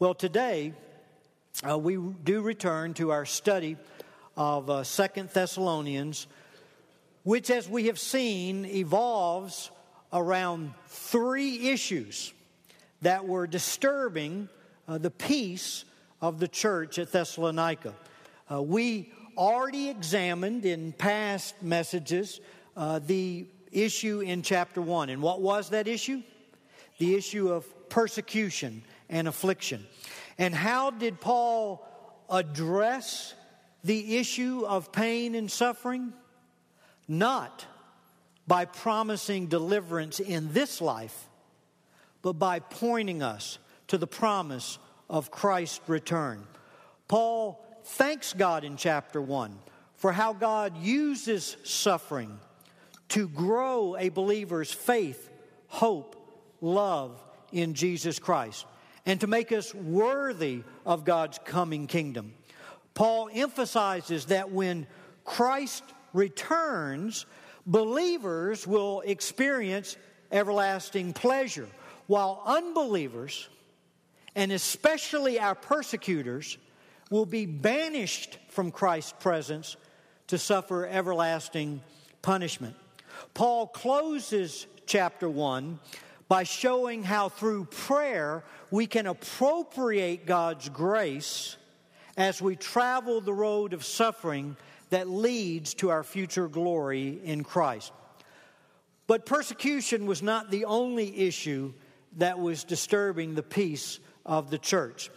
Well, today uh, we do return to our study of uh, Second Thessalonians, which, as we have seen, evolves around three issues that were disturbing uh, the peace of the church at Thessalonica. Uh, we already examined in past messages uh, the issue in chapter 1. And what was that issue? The issue of persecution and affliction. And how did Paul address the issue of pain and suffering? Not by promising deliverance in this life, but by pointing us to the promise of Christ's return. Paul thanks God in chapter 1 for how God uses suffering to grow a believer's faith, hope, love in Jesus Christ and to make us worthy of God's coming kingdom. Paul emphasizes that when Christ returns, believers will experience everlasting pleasure, while unbelievers, and especially our persecutors, will be banished from Christ's presence to suffer everlasting punishment. Paul closes chapter 1 by showing how through prayer we can appropriate God's grace as we travel the road of suffering that leads to our future glory in Christ. But persecution was not the only issue that was disturbing the peace of the church.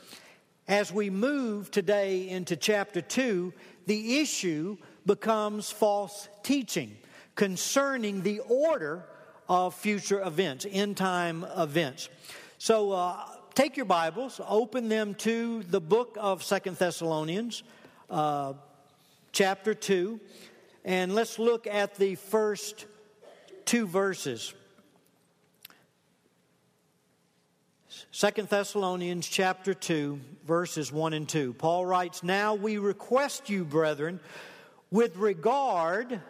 As we move today into chapter 2, the issue becomes false teaching concerning the order of future events, end time events. So uh, take your Bibles, open them to the book of Second Thessalonians, uh, chapter 2, and let's look at the first two verses. Second Thessalonians chapter 2 verses 1 and 2. Paul writes, "Now we request you, brethren, with regard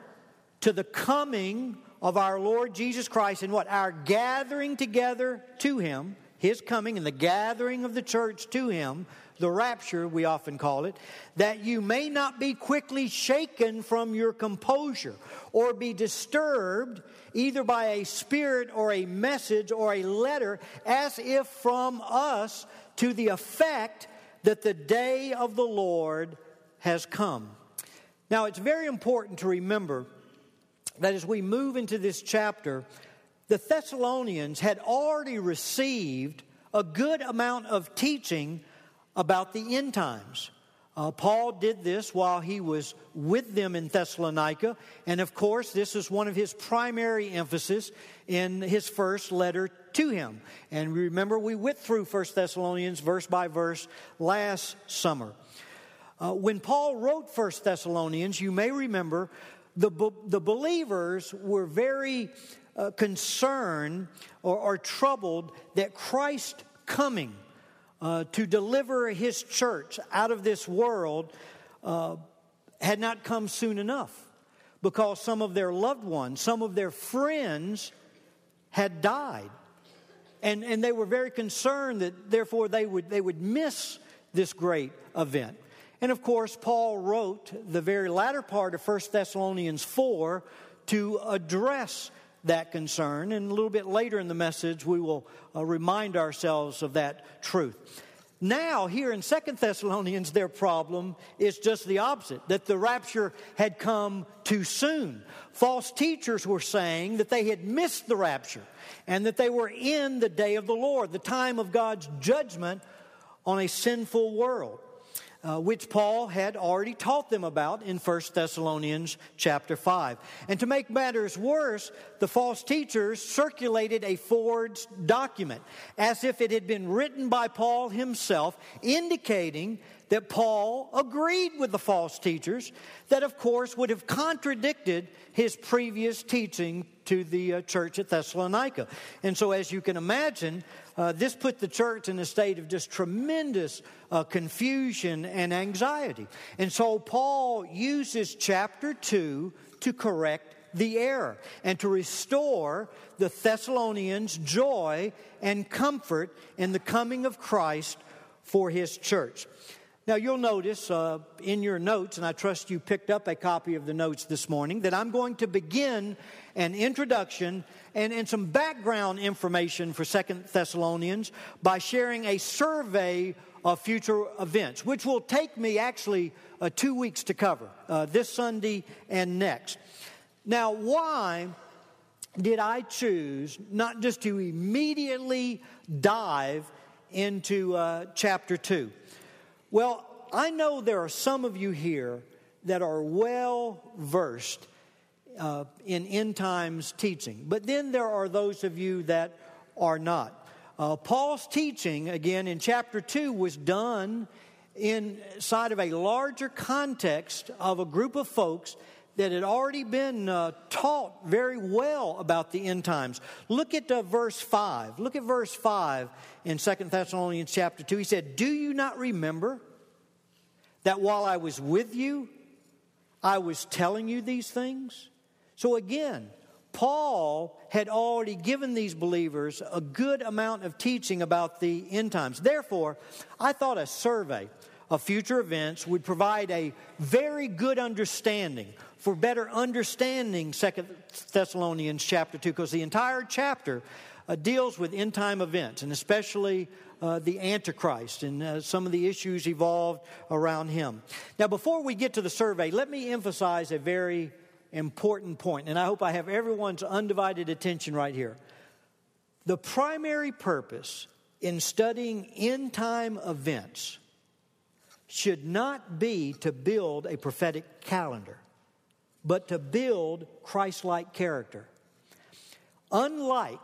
to the coming of our Lord Jesus Christ and what? Our gathering together to Him, His coming and the gathering of the church to Him, the rapture, we often call it, that you may not be quickly shaken from your composure or be disturbed either by a spirit or a message or a letter as if from us to the effect that the day of the Lord has come. Now, it's very important to remember that as we move into this chapter, the Thessalonians had already received a good amount of teaching about the end times. Uh, Paul did this while he was with them in Thessalonica, and of course, this is one of his primary emphasis in his first letter to him. And remember, we went through First Thessalonians verse by verse last summer. Uh, when Paul wrote First Thessalonians, you may remember the, the believers were very uh, concerned or, or, troubled that Christ coming uh, to deliver his church out of this world uh, had not come soon enough because some of their loved ones, some of their friends had died. And, and they were very concerned that therefore they would, they would miss this great event. And of course, Paul wrote the very latter part of 1 Thessalonians 4 to address that concern. And a little bit later in the message, we will uh, remind ourselves of that truth. Now, here in Second Thessalonians, their problem is just the opposite that the rapture had come too soon. False teachers were saying that they had missed the rapture and that they were in the day of the Lord, the time of God's judgment on a sinful world uh, which Paul had already taught them about in 1 Thessalonians chapter 5. And to make matters worse, the false teachers circulated a forged document as if it had been written by Paul himself, indicating that Paul agreed with the false teachers, that of course would have contradicted his previous teaching to the uh, church at Thessalonica. And so, as you can imagine, uh, this put the church in a state of just tremendous uh, confusion and anxiety. And so, Paul uses chapter 2 to correct the error and to restore the Thessalonians' joy and comfort in the coming of Christ for his church. Now, you'll notice uh, in your notes, and I trust you picked up a copy of the notes this morning, that I'm going to begin an introduction and, and some background information for Second Thessalonians by sharing a survey of future events, which will take me actually uh, two weeks to cover uh, this Sunday and next. Now, why did I choose not just to immediately dive into uh, chapter 2? Well, I know there are some of you here that are well versed uh, in end times teaching, but then there are those of you that are not. Uh, Paul's teaching, again, in chapter 2, was done inside of a larger context of a group of folks that had already been uh, taught very well about the end times. Look at uh, verse 5. Look at verse 5 in Second Thessalonians chapter 2. He said, Do you not remember that while I was with you, I was telling you these things? So again, Paul had already given these believers a good amount of teaching about the end times. Therefore, I thought a survey of future events would provide a very good understanding for better understanding Second Thessalonians chapter 2 because the entire chapter uh, deals with end time events and especially uh, the Antichrist and uh, some of the issues evolved around him. Now, before we get to the survey, let me emphasize a very important point, and I hope I have everyone's undivided attention right here. The primary purpose in studying end time events should not be to build a prophetic calendar but to build Christ like character. Unlike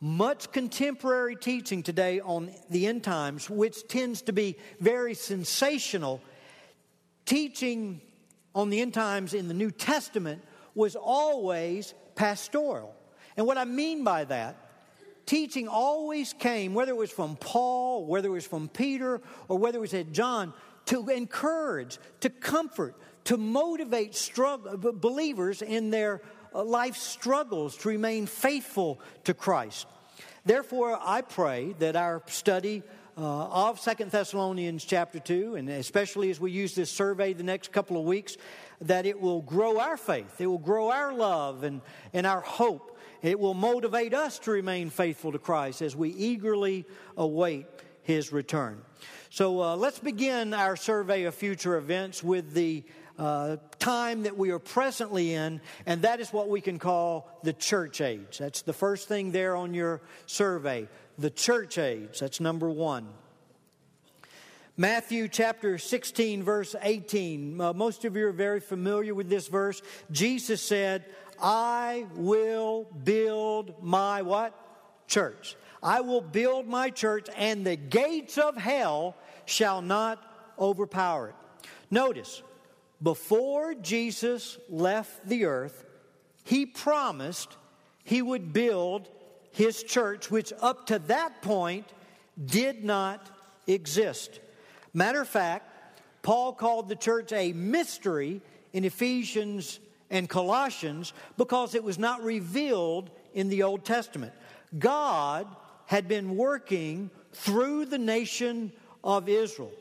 much contemporary teaching today on the end times, which tends to be very sensational, teaching on the end times in the New Testament was always pastoral. And what I mean by that, teaching always came, whether it was from Paul, whether it was from Peter, or whether it was at John, to encourage, to comfort, to motivate struggle, believers in their uh, life struggles to remain faithful to Christ. Therefore, I pray that our study uh, of Second Thessalonians chapter 2, and especially as we use this survey the next couple of weeks, that it will grow our faith, it will grow our love and, and our hope. It will motivate us to remain faithful to Christ as we eagerly await his return. So uh, let's begin our survey of future events with the uh, time that we are presently in, and that is what we can call the church age. That's the first thing there on your survey. The church age. That's number one. Matthew chapter 16, verse 18. Uh, most of you are very familiar with this verse. Jesus said, I will build my what? Church. I will build my church, and the gates of hell shall not overpower it. Notice, before Jesus left the earth, he promised he would build his church, which up to that point did not exist. Matter of fact, Paul called the church a mystery in Ephesians and Colossians because it was not revealed in the Old Testament. God had been working through the nation of Israel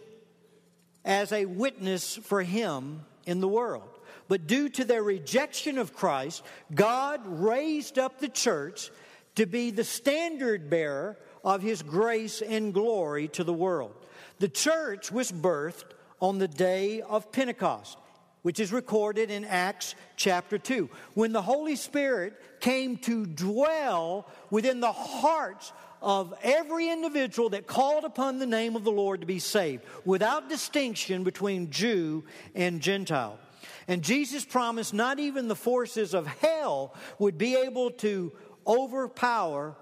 as a witness for him in the world. But due to their rejection of Christ, God raised up the church to be the standard bearer of his grace and glory to the world. The church was birthed on the day of Pentecost, which is recorded in Acts chapter 2, when the Holy Spirit came to dwell within the hearts of every individual that called upon the name of the Lord to be saved, without distinction between Jew and Gentile. And Jesus promised not even the forces of hell would be able to overpower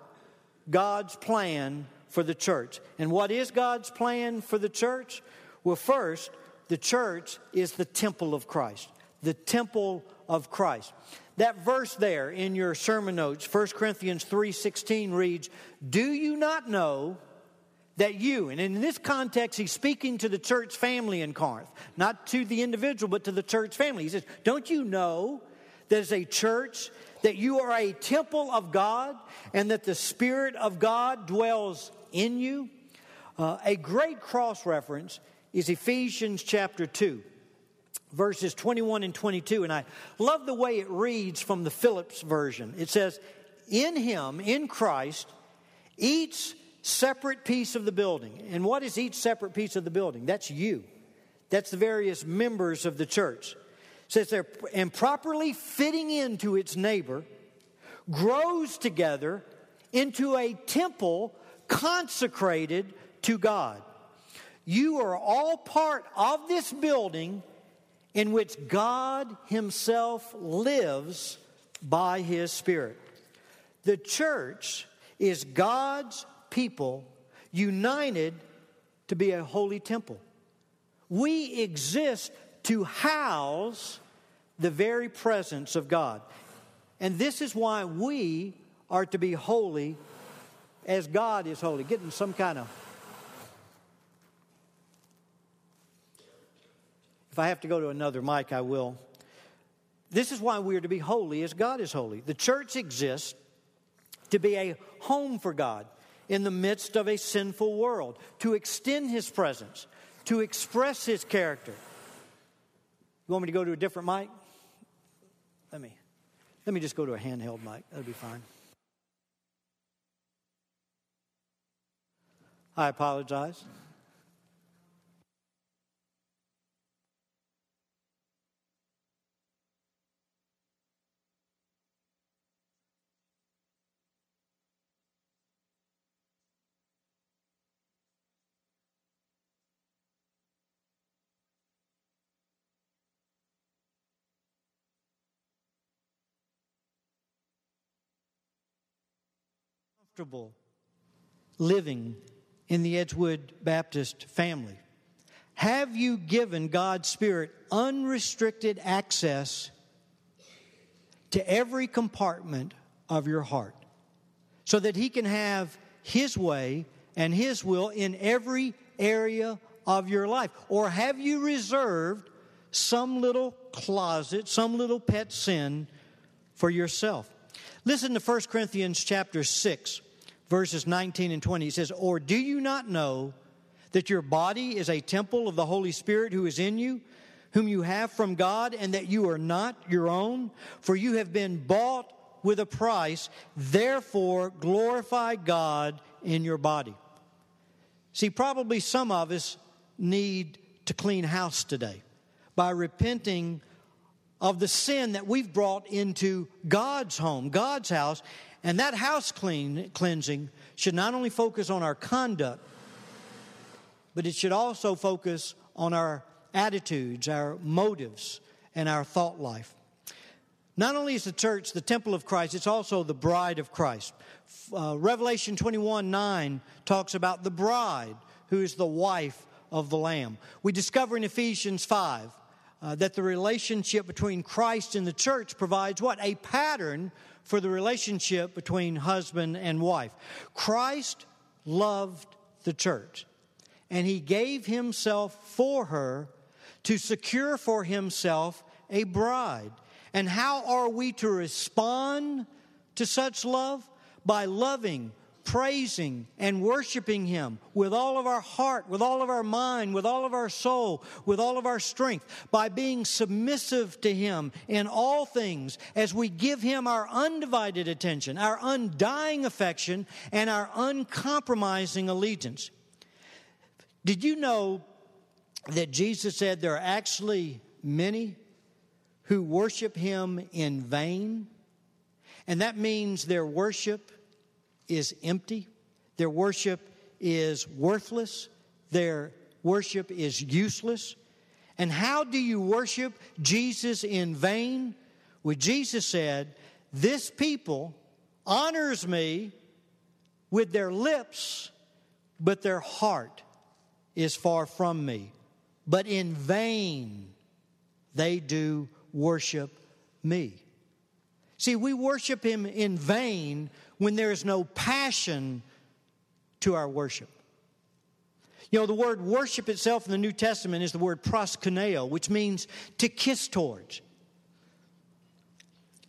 God's plan for the church. And what is God's plan for the church? Well, first, the church is the temple of Christ. The temple of Christ. That verse there in your sermon notes, 1 Corinthians 3:16 reads, "Do you not know that you, and in this context, he's speaking to the church family in Corinth, not to the individual, but to the church family. He says, Don't you know that there's a church, that you are a temple of God, and that the Spirit of God dwells in you? Uh, a great cross reference is Ephesians chapter 2, verses 21 and 22. And I love the way it reads from the Phillips version. It says, In him, in Christ, each separate piece of the building. And what is each separate piece of the building? That's you. That's the various members of the church. It says there, and properly fitting into its neighbor, grows together into a temple consecrated to God. You are all part of this building in which God Himself lives by His Spirit. The church is God's people united to be a holy temple. We exist to house the very presence of God. And this is why we are to be holy as God is holy. Getting some kind of. If I have to go to another mic, I will. This is why we are to be holy as God is holy. The church exists to be a home for God in the midst of a sinful world, to extend His presence, to express His character. You want me to go to a different mic? Let me. Let me just go to a handheld mic. That'll be fine. I apologize. Comfortable living in the Edgewood Baptist family? Have you given God's Spirit unrestricted access to every compartment of your heart so that He can have His way and His will in every area of your life? Or have you reserved some little closet, some little pet sin for yourself? Listen to 1 Corinthians chapter 6 verses 19 and 20. He says, Or do you not know that your body is a temple of the Holy Spirit who is in you, whom you have from God, and that you are not your own? For you have been bought with a price. Therefore, glorify God in your body. See, probably some of us need to clean house today by repenting of the sin that we've brought into God's home, God's house, and that house clean, cleansing should not only focus on our conduct, but it should also focus on our attitudes, our motives, and our thought life. Not only is the church the temple of Christ, it's also the bride of Christ. Uh, Revelation 21 9 talks about the bride, who is the wife of the Lamb. We discover in Ephesians 5 uh, that the relationship between Christ and the church provides what? A pattern for the relationship between husband and wife. Christ loved the church, and he gave himself for her to secure for himself a bride. And how are we to respond to such love? By loving, praising and worshiping Him with all of our heart, with all of our mind, with all of our soul, with all of our strength, by being submissive to Him in all things as we give Him our undivided attention, our undying affection, and our uncompromising allegiance. Did you know that Jesus said there are actually many who worship Him in vain? And that means their worship is empty, their worship is worthless, their worship is useless. And how do you worship Jesus in vain? Well, Jesus said, This people honors me with their lips, but their heart is far from me. But in vain they do worship me. See, we worship him in vain when there is no passion to our worship. You know, the word worship itself in the New Testament is the word proskuneo, which means to kiss towards.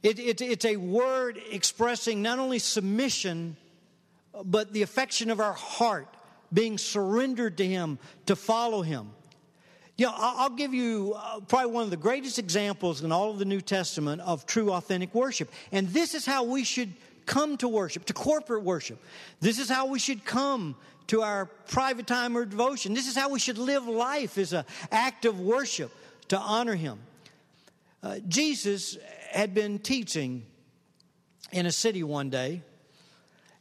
It, it, it's a word expressing not only submission, but the affection of our heart being surrendered to Him to follow Him. You know, I'll give you uh, probably one of the greatest examples in all of the New Testament of true, authentic worship. And this is how we should come to worship, to corporate worship. This is how we should come to our private time or devotion. This is how we should live life as an act of worship to honor Him. Uh, Jesus had been teaching in a city one day,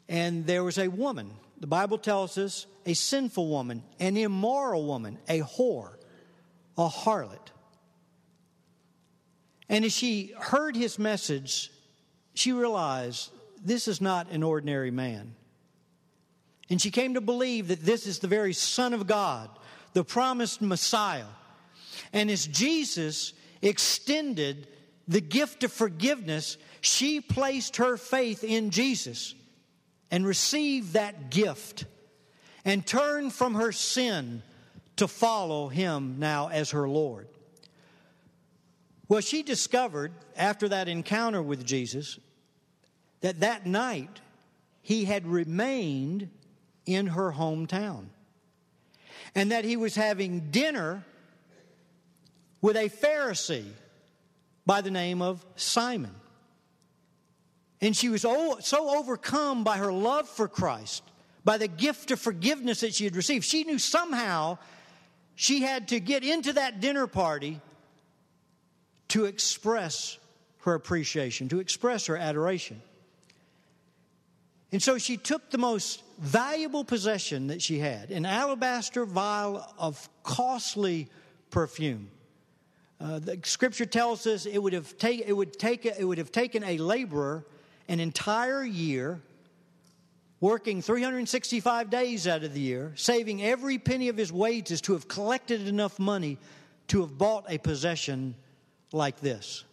and there was a woman. The Bible tells us a sinful woman, an immoral woman, a whore a harlot. And as she heard his message, she realized this is not an ordinary man. And she came to believe that this is the very Son of God, the promised Messiah. And as Jesus extended the gift of forgiveness, she placed her faith in Jesus and received that gift and turned from her sin to follow him now as her Lord. Well, she discovered after that encounter with Jesus that that night he had remained in her hometown and that he was having dinner with a Pharisee by the name of Simon. And she was so overcome by her love for Christ, by the gift of forgiveness that she had received, she knew somehow she had to get into that dinner party to express her appreciation, to express her adoration. And so she took the most valuable possession that she had, an alabaster vial of costly perfume. Uh, the scripture tells us it would have take, it would take it would have taken a laborer an entire year working 365 days out of the year, saving every penny of his wages to have collected enough money to have bought a possession like this.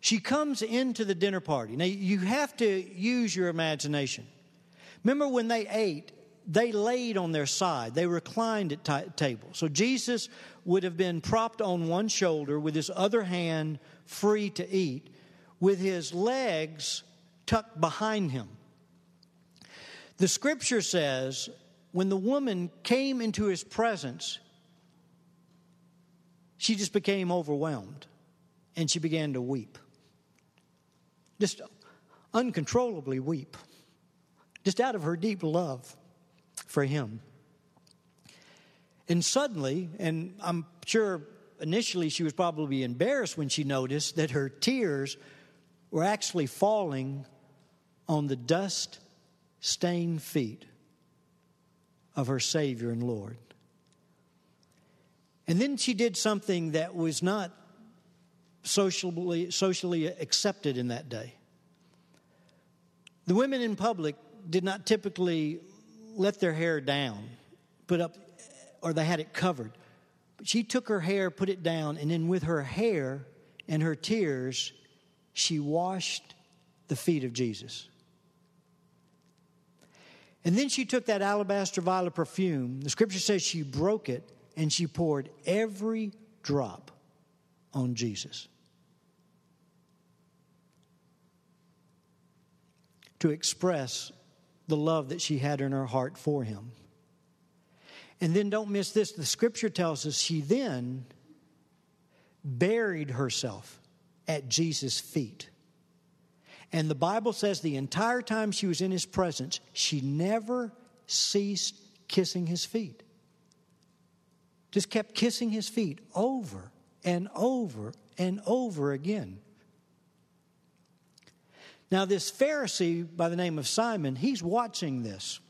She comes into the dinner party. Now, you have to use your imagination. Remember when they ate, they laid on their side, they reclined at t- table. So Jesus would have been propped on one shoulder with his other hand free to eat, with his legs tucked behind him. The scripture says when the woman came into his presence, she just became overwhelmed and she began to weep. Just uncontrollably weep, just out of her deep love for him. And suddenly, and I'm sure initially she was probably embarrassed when she noticed that her tears were actually falling on the dust stained feet of her Savior and Lord. And then she did something that was not socially, socially accepted in that day. The women in public did not typically let their hair down, put up, or they had it covered. But she took her hair, put it down, and then with her hair and her tears, she washed the feet of Jesus. And then she took that alabaster vial of perfume. The scripture says she broke it and she poured every drop on Jesus. To express the love that she had in her heart for him. And then don't miss this the scripture tells us she then buried herself at Jesus' feet. And the Bible says the entire time she was in his presence, she never ceased kissing his feet. Just kept kissing his feet over and over and over again. Now, this Pharisee by the name of Simon, he's watching this.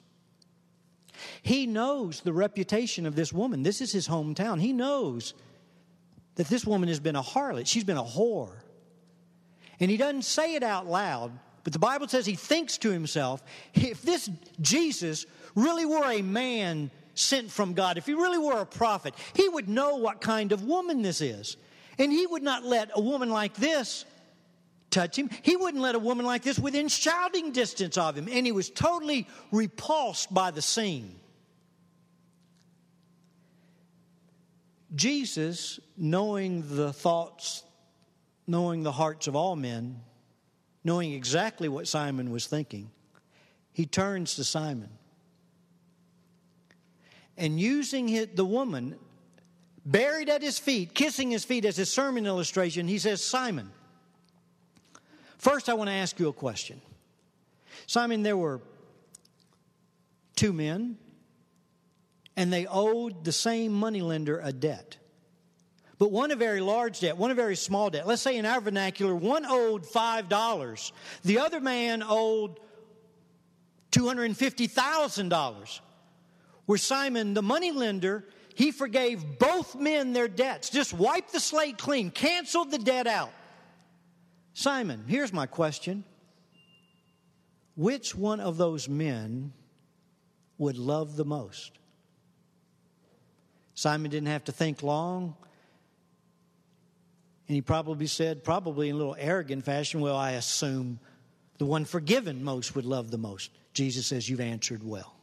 He knows the reputation of this woman. This is his hometown. He knows that this woman has been a harlot, she's been a whore. And he doesn't say it out loud, but the Bible says he thinks to himself, if this Jesus really were a man sent from God, if he really were a prophet, he would know what kind of woman this is. And he would not let a woman like this touch him. He wouldn't let a woman like this within shouting distance of him. And he was totally repulsed by the scene. Jesus, knowing the thoughts knowing the hearts of all men, knowing exactly what Simon was thinking, he turns to Simon. And using the woman buried at his feet, kissing his feet as his sermon illustration, he says, Simon, first I want to ask you a question. Simon, there were two men, and they owed the same moneylender a debt. But one a very large debt, one a very small debt. Let's say in our vernacular, one owed $5, the other man owed $250,000. Where Simon, the moneylender, he forgave both men their debts, just wiped the slate clean, canceled the debt out. Simon, here's my question Which one of those men would love the most? Simon didn't have to think long. And he probably said, probably in a little arrogant fashion, Well, I assume the one forgiven most would love the most. Jesus says, You've answered well.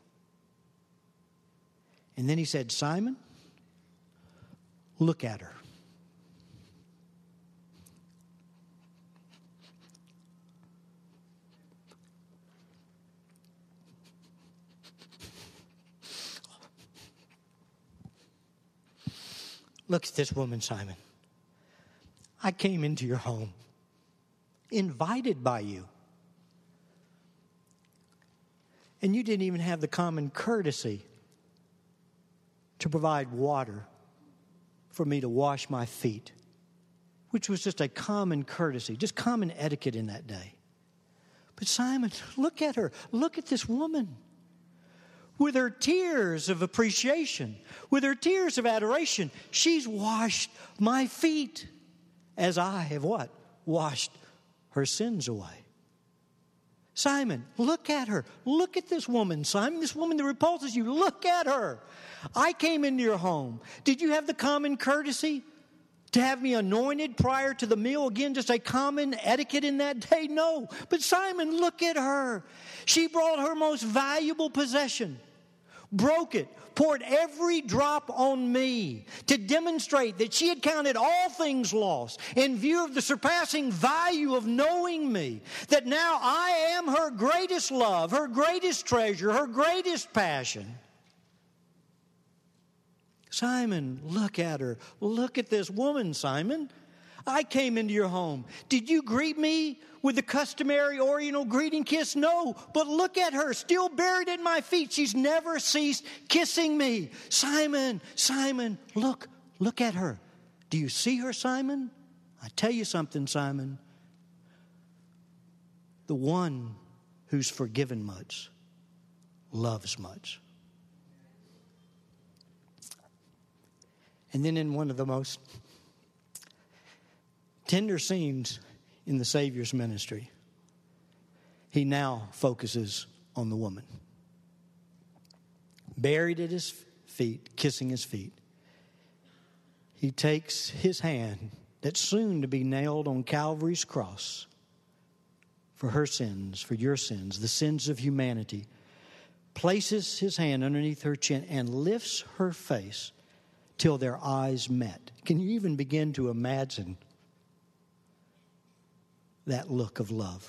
And then he said, Simon, look at her. Look at this woman, Simon. I came into your home, invited by you. And you didn't even have the common courtesy to provide water for me to wash my feet, which was just a common courtesy, just common etiquette in that day. But Simon, look at her. Look at this woman. With her tears of appreciation, with her tears of adoration, she's washed my feet as I have what? Washed her sins away. Simon, look at her. Look at this woman, Simon, this woman that repulses you. Look at her. I came into your home. Did you have the common courtesy to have me anointed prior to the meal? Again, just a common etiquette in that day? No. But Simon, look at her. She brought her most valuable possession, broke it, poured every drop on me to demonstrate that she had counted all things lost in view of the surpassing value of knowing me. That now I am her greatest love, her greatest treasure, her greatest passion. Simon, look at her. Look at this woman, Simon. I came into your home. Did you greet me with the customary Oriental greeting kiss? No, but look at her, still buried at my feet. She's never ceased kissing me. Simon, Simon, look, look at her. Do you see her, Simon? I tell you something, Simon. The one who's forgiven much loves much. And then, in one of the most tender scenes in the Savior's ministry, he now focuses on the woman. Buried at his feet, kissing his feet, he takes his hand that's soon to be nailed on Calvary's cross for her sins, for your sins, the sins of humanity, places his hand underneath her chin and lifts her face till their eyes met. Can you even begin to imagine that look of love.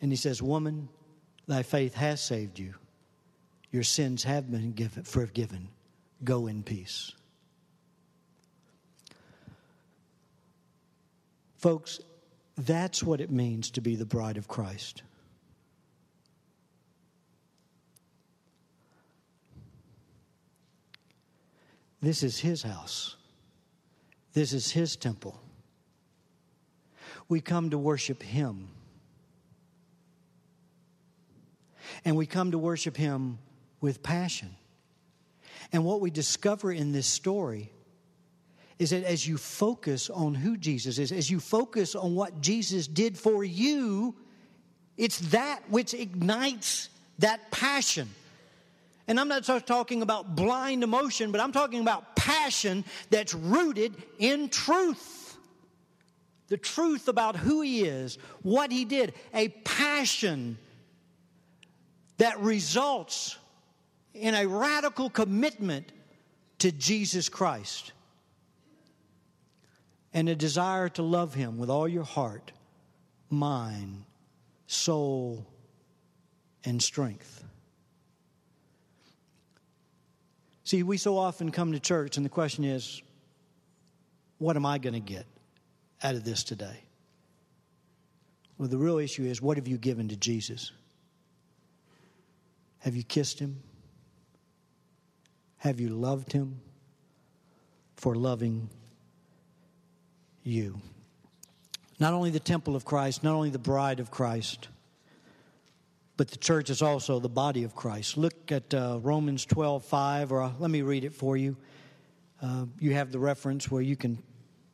And he says, Woman, thy faith has saved you. Your sins have been given, forgiven. Go in peace. Folks, that's what it means to be the bride of Christ. This is his house. This is his temple we come to worship Him. And we come to worship Him with passion. And what we discover in this story is that as you focus on who Jesus is, as you focus on what Jesus did for you, it's that which ignites that passion. And I'm not talking about blind emotion, but I'm talking about passion that's rooted in truth the truth about who he is, what he did, a passion that results in a radical commitment to Jesus Christ and a desire to love him with all your heart, mind, soul, and strength. See, we so often come to church, and the question is, what am I going to get out of this today? Well, the real issue is, what have you given to Jesus? Have you kissed him? Have you loved him for loving you? Not only the temple of Christ, not only the bride of Christ, but the church is also the body of Christ. Look at uh, Romans 12 5, or uh, let me read it for you. Uh, you have the reference where you can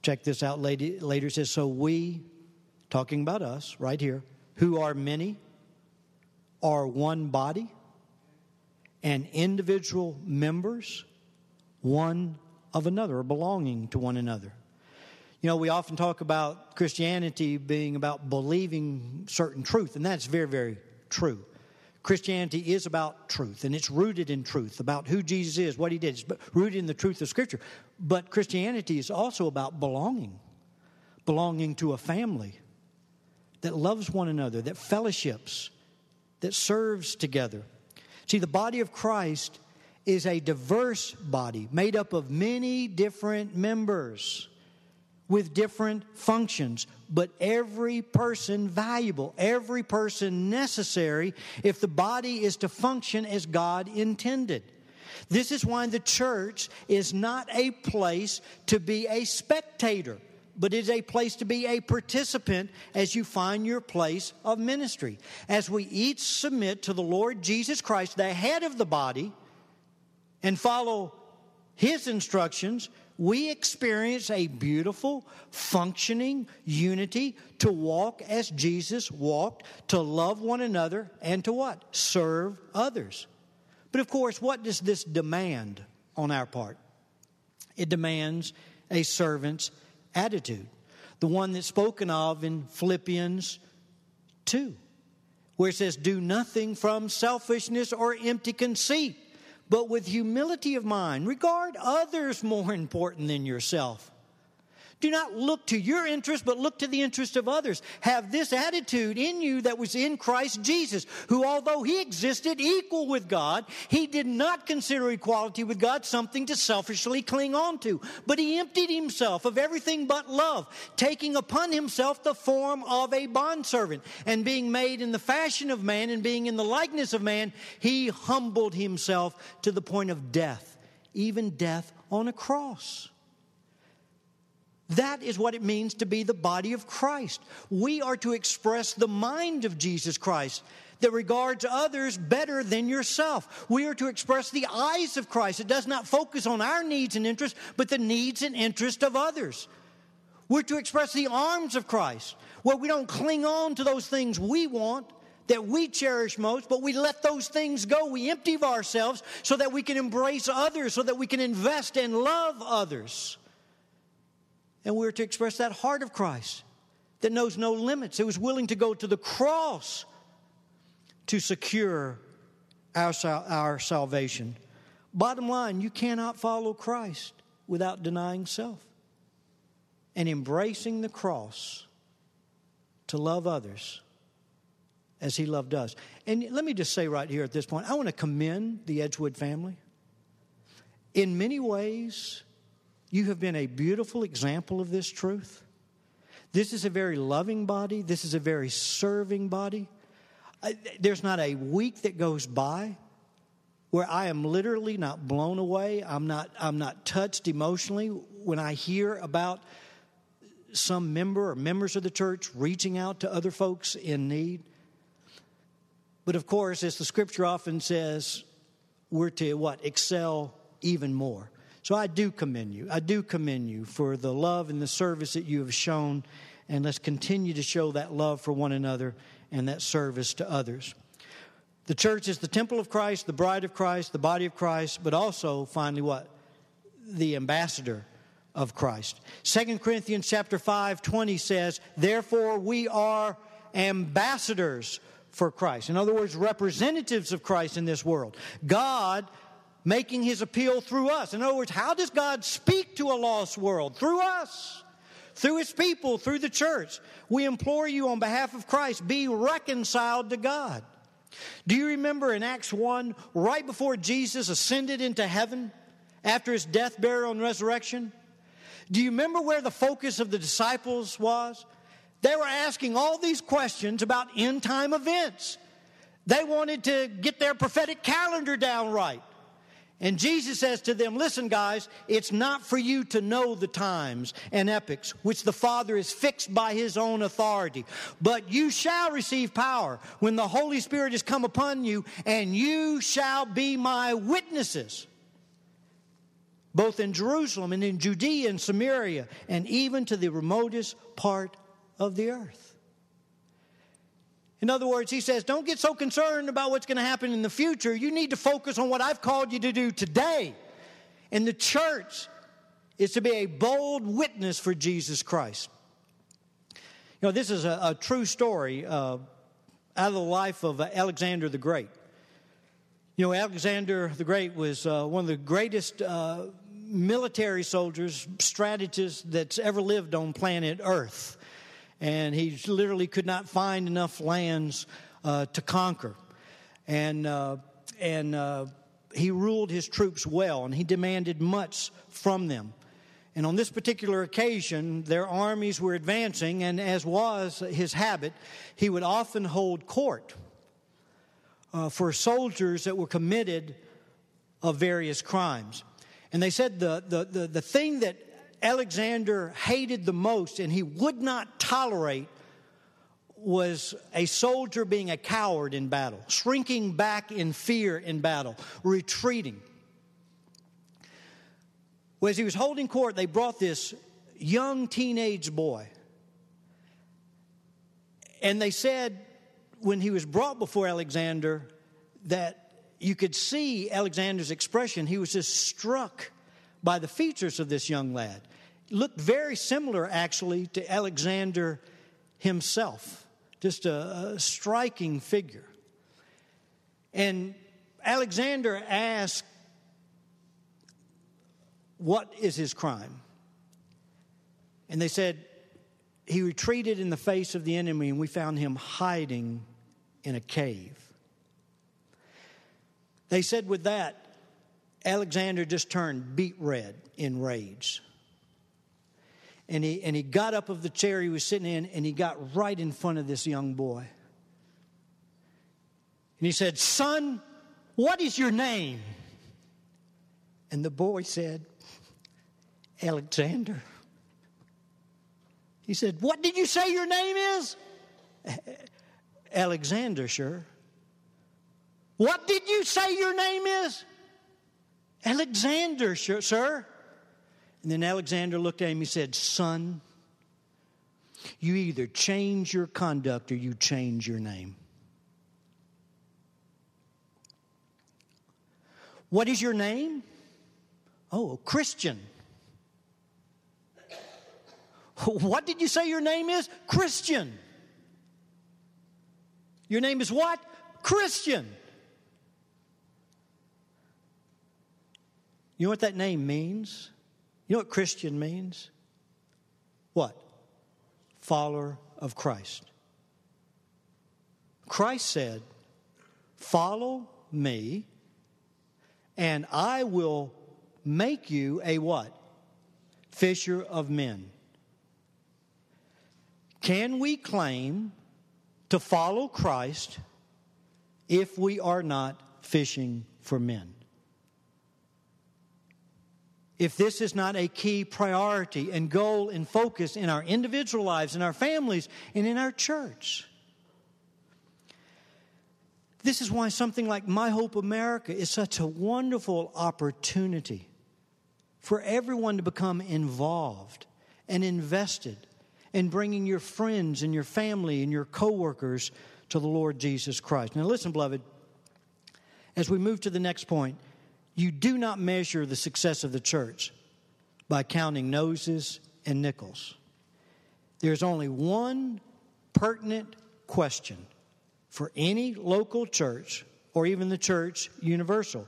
check this out later. later. Says, So we, talking about us right here, who are many, are one body and individual members one of another belonging to one another. You know, we often talk about Christianity being about believing certain truth, and that's very, very true. Christianity is about truth, and it's rooted in truth about who Jesus is, what he did, it's rooted in the truth of Scripture. But Christianity is also about belonging, belonging to a family that loves one another, that fellowships, that serves together. See, the body of Christ is a diverse body made up of many different members with different functions, but every person valuable, every person necessary if the body is to function as God intended. This is why the church is not a place to be a spectator, but is a place to be a participant as you find your place of ministry. As we each submit to the Lord Jesus Christ, the head of the body, and follow his instructions, we experience a beautiful, functioning unity to walk as Jesus walked, to love one another, and to what? Serve others. But of course, what does this demand on our part? It demands a servant's attitude, the one that's spoken of in Philippians 2, where it says, Do nothing from selfishness or empty conceit but with humility of mind, regard others more important than yourself. Do not look to your interest, but look to the interest of others. Have this attitude in you that was in Christ Jesus, who, although he existed equal with God, he did not consider equality with God something to selfishly cling on to, but he emptied himself of everything but love, taking upon himself the form of a bondservant, and being made in the fashion of man and being in the likeness of man, he humbled himself to the point of death, even death on a cross. That is what it means to be the body of Christ. We are to express the mind of Jesus Christ that regards others better than yourself. We are to express the eyes of Christ. It does not focus on our needs and interests, but the needs and interests of others. We're to express the arms of Christ, where we don't cling on to those things we want, that we cherish most, but we let those things go. We empty of ourselves so that we can embrace others, so that we can invest and love others. And we're to express that heart of Christ that knows no limits. It was willing to go to the cross to secure our, our salvation. Bottom line, you cannot follow Christ without denying self and embracing the cross to love others as he loved us. And let me just say right here at this point, I want to commend the Edgewood family. In many ways, you have been a beautiful example of this truth. This is a very loving body, this is a very serving body. There's not a week that goes by where I am literally not blown away. I'm not, I'm not touched emotionally when I hear about some member or members of the church reaching out to other folks in need. But of course, as the scripture often says, we're to what? Excel even more. So I do commend you. I do commend you for the love and the service that you have shown. And let's continue to show that love for one another and that service to others. The church is the temple of Christ, the bride of Christ, the body of Christ, but also, finally, what? The ambassador of Christ. 2 Corinthians chapter 5, 20 says, Therefore we are ambassadors for Christ. In other words, representatives of Christ in this world. God making his appeal through us. In other words, how does God speak to a lost world? Through us, through his people, through the church. We implore you on behalf of Christ, be reconciled to God. Do you remember in Acts 1, right before Jesus ascended into heaven after his death, burial, and resurrection? Do you remember where the focus of the disciples was? They were asking all these questions about end time events. They wanted to get their prophetic calendar down right. And Jesus says to them, Listen, guys, it's not for you to know the times and epochs which the Father is fixed by his own authority, but you shall receive power when the Holy Spirit has come upon you, and you shall be my witnesses, both in Jerusalem and in Judea and Samaria, and even to the remotest part of the earth. In other words, he says, don't get so concerned about what's going to happen in the future. You need to focus on what I've called you to do today. And the church is to be a bold witness for Jesus Christ. You know, this is a, a true story uh, out of the life of uh, Alexander the Great. You know, Alexander the Great was uh, one of the greatest uh, military soldiers, strategists that's ever lived on planet Earth and he literally could not find enough lands uh, to conquer. And, uh, and uh, he ruled his troops well, and he demanded much from them. And on this particular occasion, their armies were advancing, and as was his habit, he would often hold court uh, for soldiers that were committed of various crimes. And they said the, the, the, the thing that Alexander hated the most and he would not tolerate was a soldier being a coward in battle, shrinking back in fear in battle, retreating. Well, as he was holding court, they brought this young teenage boy. And they said, when he was brought before Alexander, that you could see Alexander's expression. He was just struck by the features of this young lad. Looked very similar, actually, to Alexander himself. Just a, a striking figure. And Alexander asked, What is his crime? And they said, He retreated in the face of the enemy, and we found him hiding in a cave. They said, With that, Alexander just turned beet red in rage. And he, and he got up of the chair he was sitting in and he got right in front of this young boy. And he said, Son, what is your name? And the boy said, Alexander. He said, What did you say your name is? Alexander, sure. What did you say your name is? Alexander, sir. And then Alexander looked at him and said, Son, you either change your conduct or you change your name. What is your name? Oh, Christian. What did you say your name is? Christian. Your name is what? Christian. You know what that name means? You know what Christian means? What? Follower of Christ. Christ said, Follow me, and I will make you a what? Fisher of men. Can we claim to follow Christ if we are not fishing for men? If this is not a key priority and goal and focus in our individual lives, in our families, and in our church. This is why something like My Hope America is such a wonderful opportunity for everyone to become involved and invested in bringing your friends and your family and your coworkers to the Lord Jesus Christ. Now, listen, beloved, as we move to the next point, you do not measure the success of the church by counting noses and nickels. There's only one pertinent question for any local church or even the church universal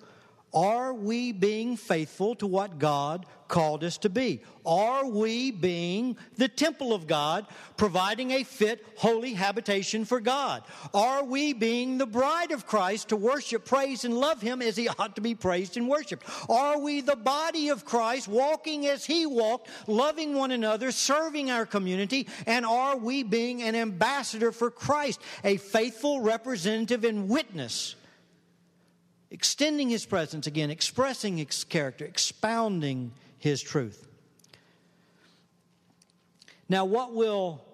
Are we being faithful to what God called us to be? Are we being the temple of God, providing a fit, holy habitation for God? Are we being the bride of Christ to worship, praise, and love Him as He ought to be praised and worshiped? Are we the body of Christ, walking as He walked, loving one another, serving our community? And are we being an ambassador for Christ, a faithful representative and witness? Extending his presence again, expressing his character, expounding his truth. Now, what will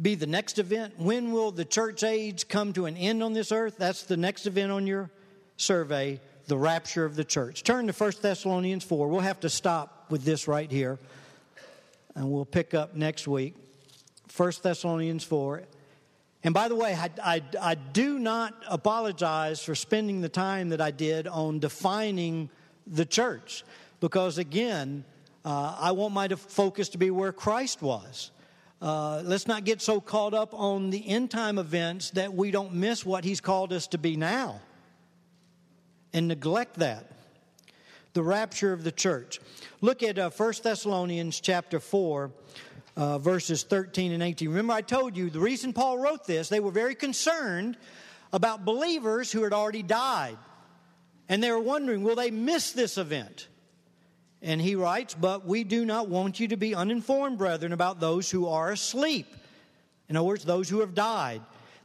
be the next event? When will the church age come to an end on this earth? That's the next event on your survey, the rapture of the church. Turn to 1 Thessalonians 4. We'll have to stop with this right here, and we'll pick up next week. 1 Thessalonians 4. And by the way, I, I, I, do not apologize for spending the time that I did on defining the church, because again, uh, I want my focus to be where Christ was. Uh, let's not get so caught up on the end time events that we don't miss what He's called us to be now and neglect that. The rapture of the church. Look at uh, 1 Thessalonians chapter 4 uh, verses 13 and 18. Remember, I told you the reason Paul wrote this, they were very concerned about believers who had already died. And they were wondering, will they miss this event? And he writes, But we do not want you to be uninformed, brethren, about those who are asleep. In other words, those who have died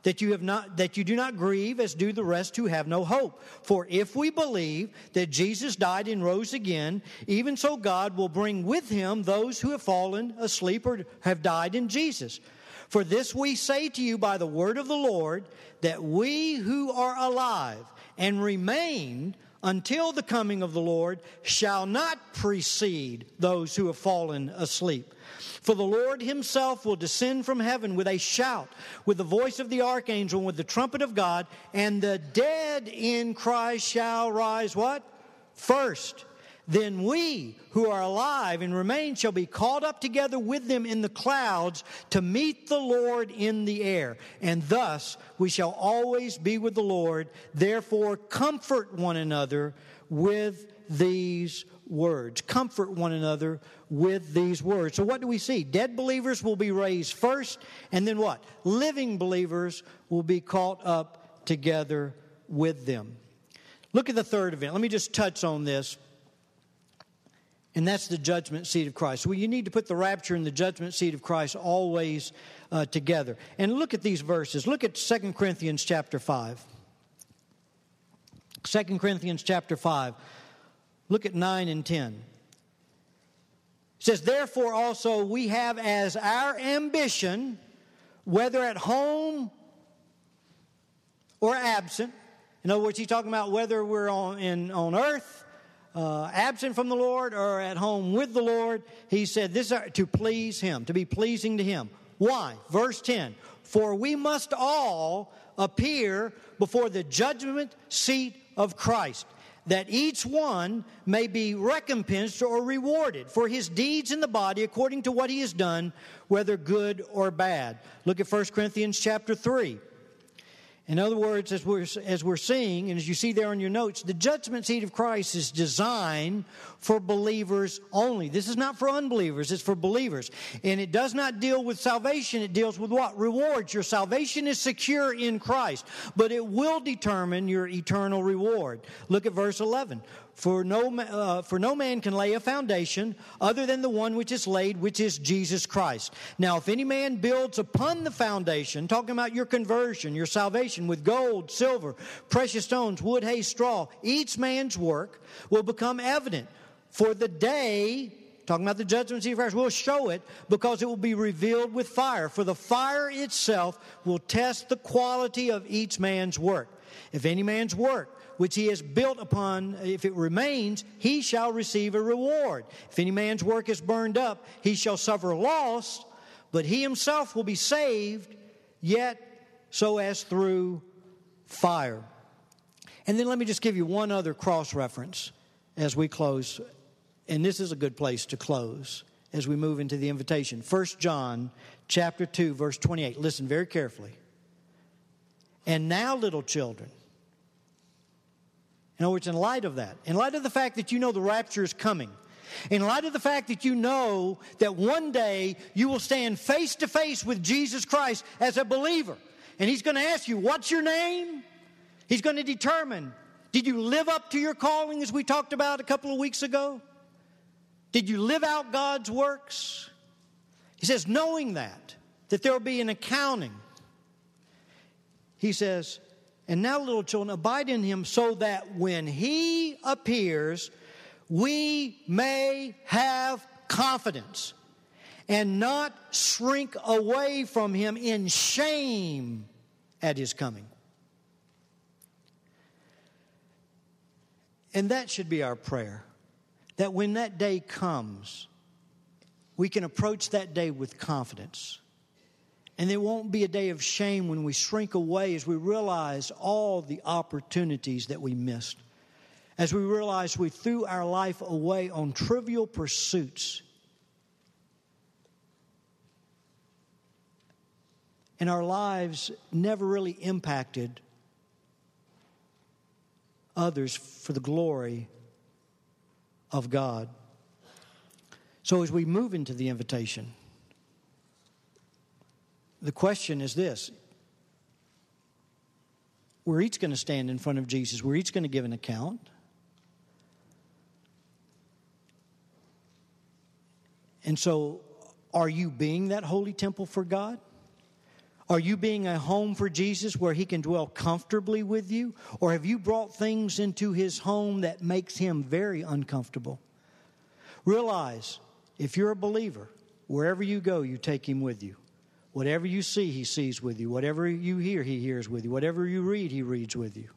that you have not that you do not grieve as do the rest who have no hope. For if we believe that Jesus died and rose again even so God will bring with him those who have fallen asleep or have died in Jesus. For this we say to you by the word of the Lord that we who are alive and remain until the coming of the Lord shall not precede those who have fallen asleep. For the Lord himself will descend from heaven with a shout, with the voice of the archangel, with the trumpet of God, and the dead in Christ shall rise what? First. Then we who are alive and remain shall be caught up together with them in the clouds to meet the Lord in the air. And thus we shall always be with the Lord. Therefore, comfort one another with these words. Comfort one another with these words. So, what do we see? Dead believers will be raised first, and then what? Living believers will be caught up together with them. Look at the third event. Let me just touch on this. And that's the judgment seat of Christ. Well, you need to put the rapture and the judgment seat of Christ always uh, together. And look at these verses. Look at 2 Corinthians chapter 5. 2 Corinthians chapter 5. Look at 9 and 10. It says, Therefore also we have as our ambition, whether at home or absent, in other words, he's talking about whether we're on, in, on earth, uh, absent from the Lord, or at home with the Lord. He said, This is to please Him, to be pleasing to Him. Why? Verse 10 For we must all appear before the judgment seat of Christ that each one may be recompensed or rewarded for his deeds in the body according to what he has done, whether good or bad. Look at 1 Corinthians chapter 3. In other words, as we're, as we're seeing, and as you see there on your notes, the judgment seat of Christ is designed for believers only. This is not for unbelievers, it's for believers. And it does not deal with salvation, it deals with what? Rewards. Your salvation is secure in Christ, but it will determine your eternal reward. Look at verse 11. For no, uh, for no man can lay a foundation other than the one which is laid, which is Jesus Christ. Now, if any man builds upon the foundation, talking about your conversion, your salvation, with gold, silver, precious stones, wood, hay, straw, each man's work will become evident. For the day, talking about the judgment seat of Christ, will show it because it will be revealed with fire. For the fire itself will test the quality of each man's work. If any man's work which he has built upon, if it remains, he shall receive a reward. If any man's work is burned up, he shall suffer loss, but he himself will be saved, yet so as through fire. And then let me just give you one other cross reference as we close. And this is a good place to close as we move into the invitation. 1 John chapter 2 verse 28. Listen very carefully. And now little children In other words, in light of that, in light of the fact that you know the rapture is coming, in light of the fact that you know that one day you will stand face to face with Jesus Christ as a believer, and He's going to ask you, What's your name? He's going to determine, Did you live up to your calling as we talked about a couple of weeks ago? Did you live out God's works? He says, knowing that, that there will be an accounting. He says, and now, little children, abide in him so that when he appears, we may have confidence and not shrink away from him in shame at his coming. And that should be our prayer that when that day comes, we can approach that day with confidence. And there won't be a day of shame when we shrink away as we realize all the opportunities that we missed. As we realize we threw our life away on trivial pursuits. And our lives never really impacted others for the glory of God. So, as we move into the invitation, the question is this we're each going to stand in front of Jesus, we're each going to give an account. And so, are you being that holy temple for God? Are you being a home for Jesus where he can dwell comfortably with you? Or have you brought things into his home that makes him very uncomfortable? Realize if you're a believer, wherever you go, you take him with you. Whatever you see, he sees with you. Whatever you hear, he hears with you. Whatever you read, he reads with you.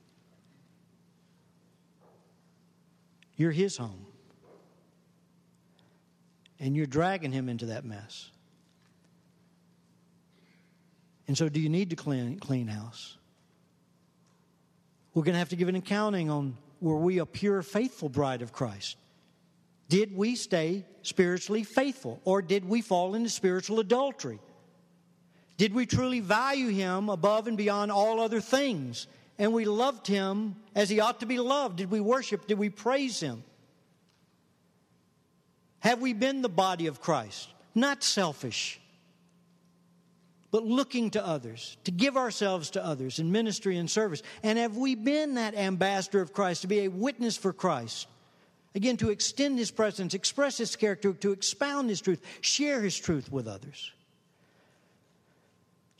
You're his home. And you're dragging him into that mess. And so, do you need to clean, clean house? We're going to have to give an accounting on were we a pure, faithful bride of Christ? Did we stay spiritually faithful or did we fall into spiritual adultery? Did we truly value him above and beyond all other things? And we loved him as he ought to be loved? Did we worship? Did we praise him? Have we been the body of Christ? Not selfish, but looking to others, to give ourselves to others in ministry and service. And have we been that ambassador of Christ, to be a witness for Christ? Again, to extend his presence, express his character, to expound his truth, share his truth with others.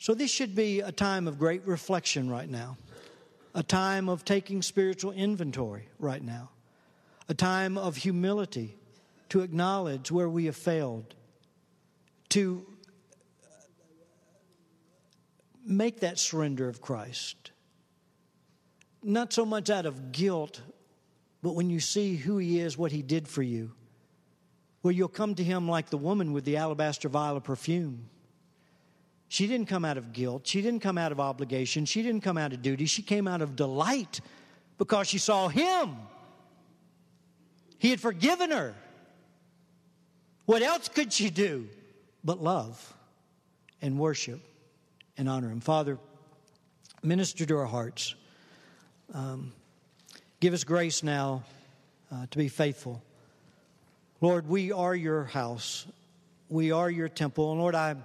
So, this should be a time of great reflection right now, a time of taking spiritual inventory right now, a time of humility to acknowledge where we have failed, to make that surrender of Christ. Not so much out of guilt, but when you see who He is, what He did for you, where you'll come to Him like the woman with the alabaster vial of perfume. She didn't come out of guilt. She didn't come out of obligation. She didn't come out of duty. She came out of delight because she saw Him. He had forgiven her. What else could she do but love and worship and honor Him? Father, minister to our hearts. Um, Give us grace now uh, to be faithful. Lord, we are your house. We are your temple. And Lord, I'm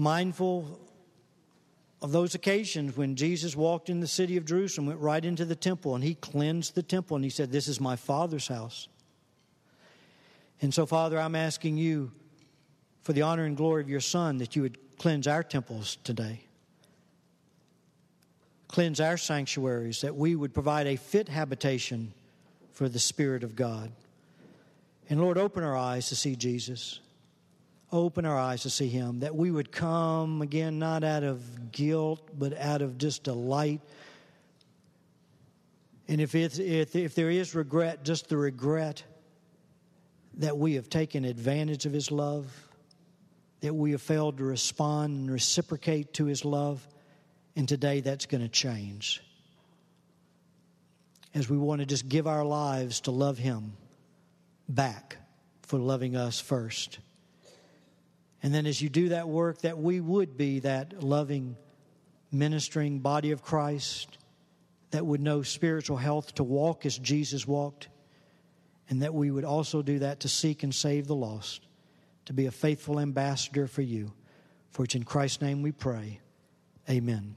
mindful of those occasions when Jesus walked in the city of Jerusalem, went right into the temple, and he cleansed the temple, and he said, This is my Father's house. And so, Father, I'm asking you for the honor and glory of your Son that you would cleanse our temples today cleanse our sanctuaries, that we would provide a fit habitation for the Spirit of God. And Lord, open our eyes to see Jesus. Open our eyes to see Him, that we would come again not out of guilt, but out of just delight. And if, if, if there is regret, just the regret that we have taken advantage of His love, that we have failed to respond and reciprocate to His love. And today that's going to change. As we want to just give our lives to love Him back for loving us first. And then as you do that work, that we would be that loving, ministering body of Christ that would know spiritual health to walk as Jesus walked, and that we would also do that to seek and save the lost, to be a faithful ambassador for you. For it's in Christ's name we pray. Amen.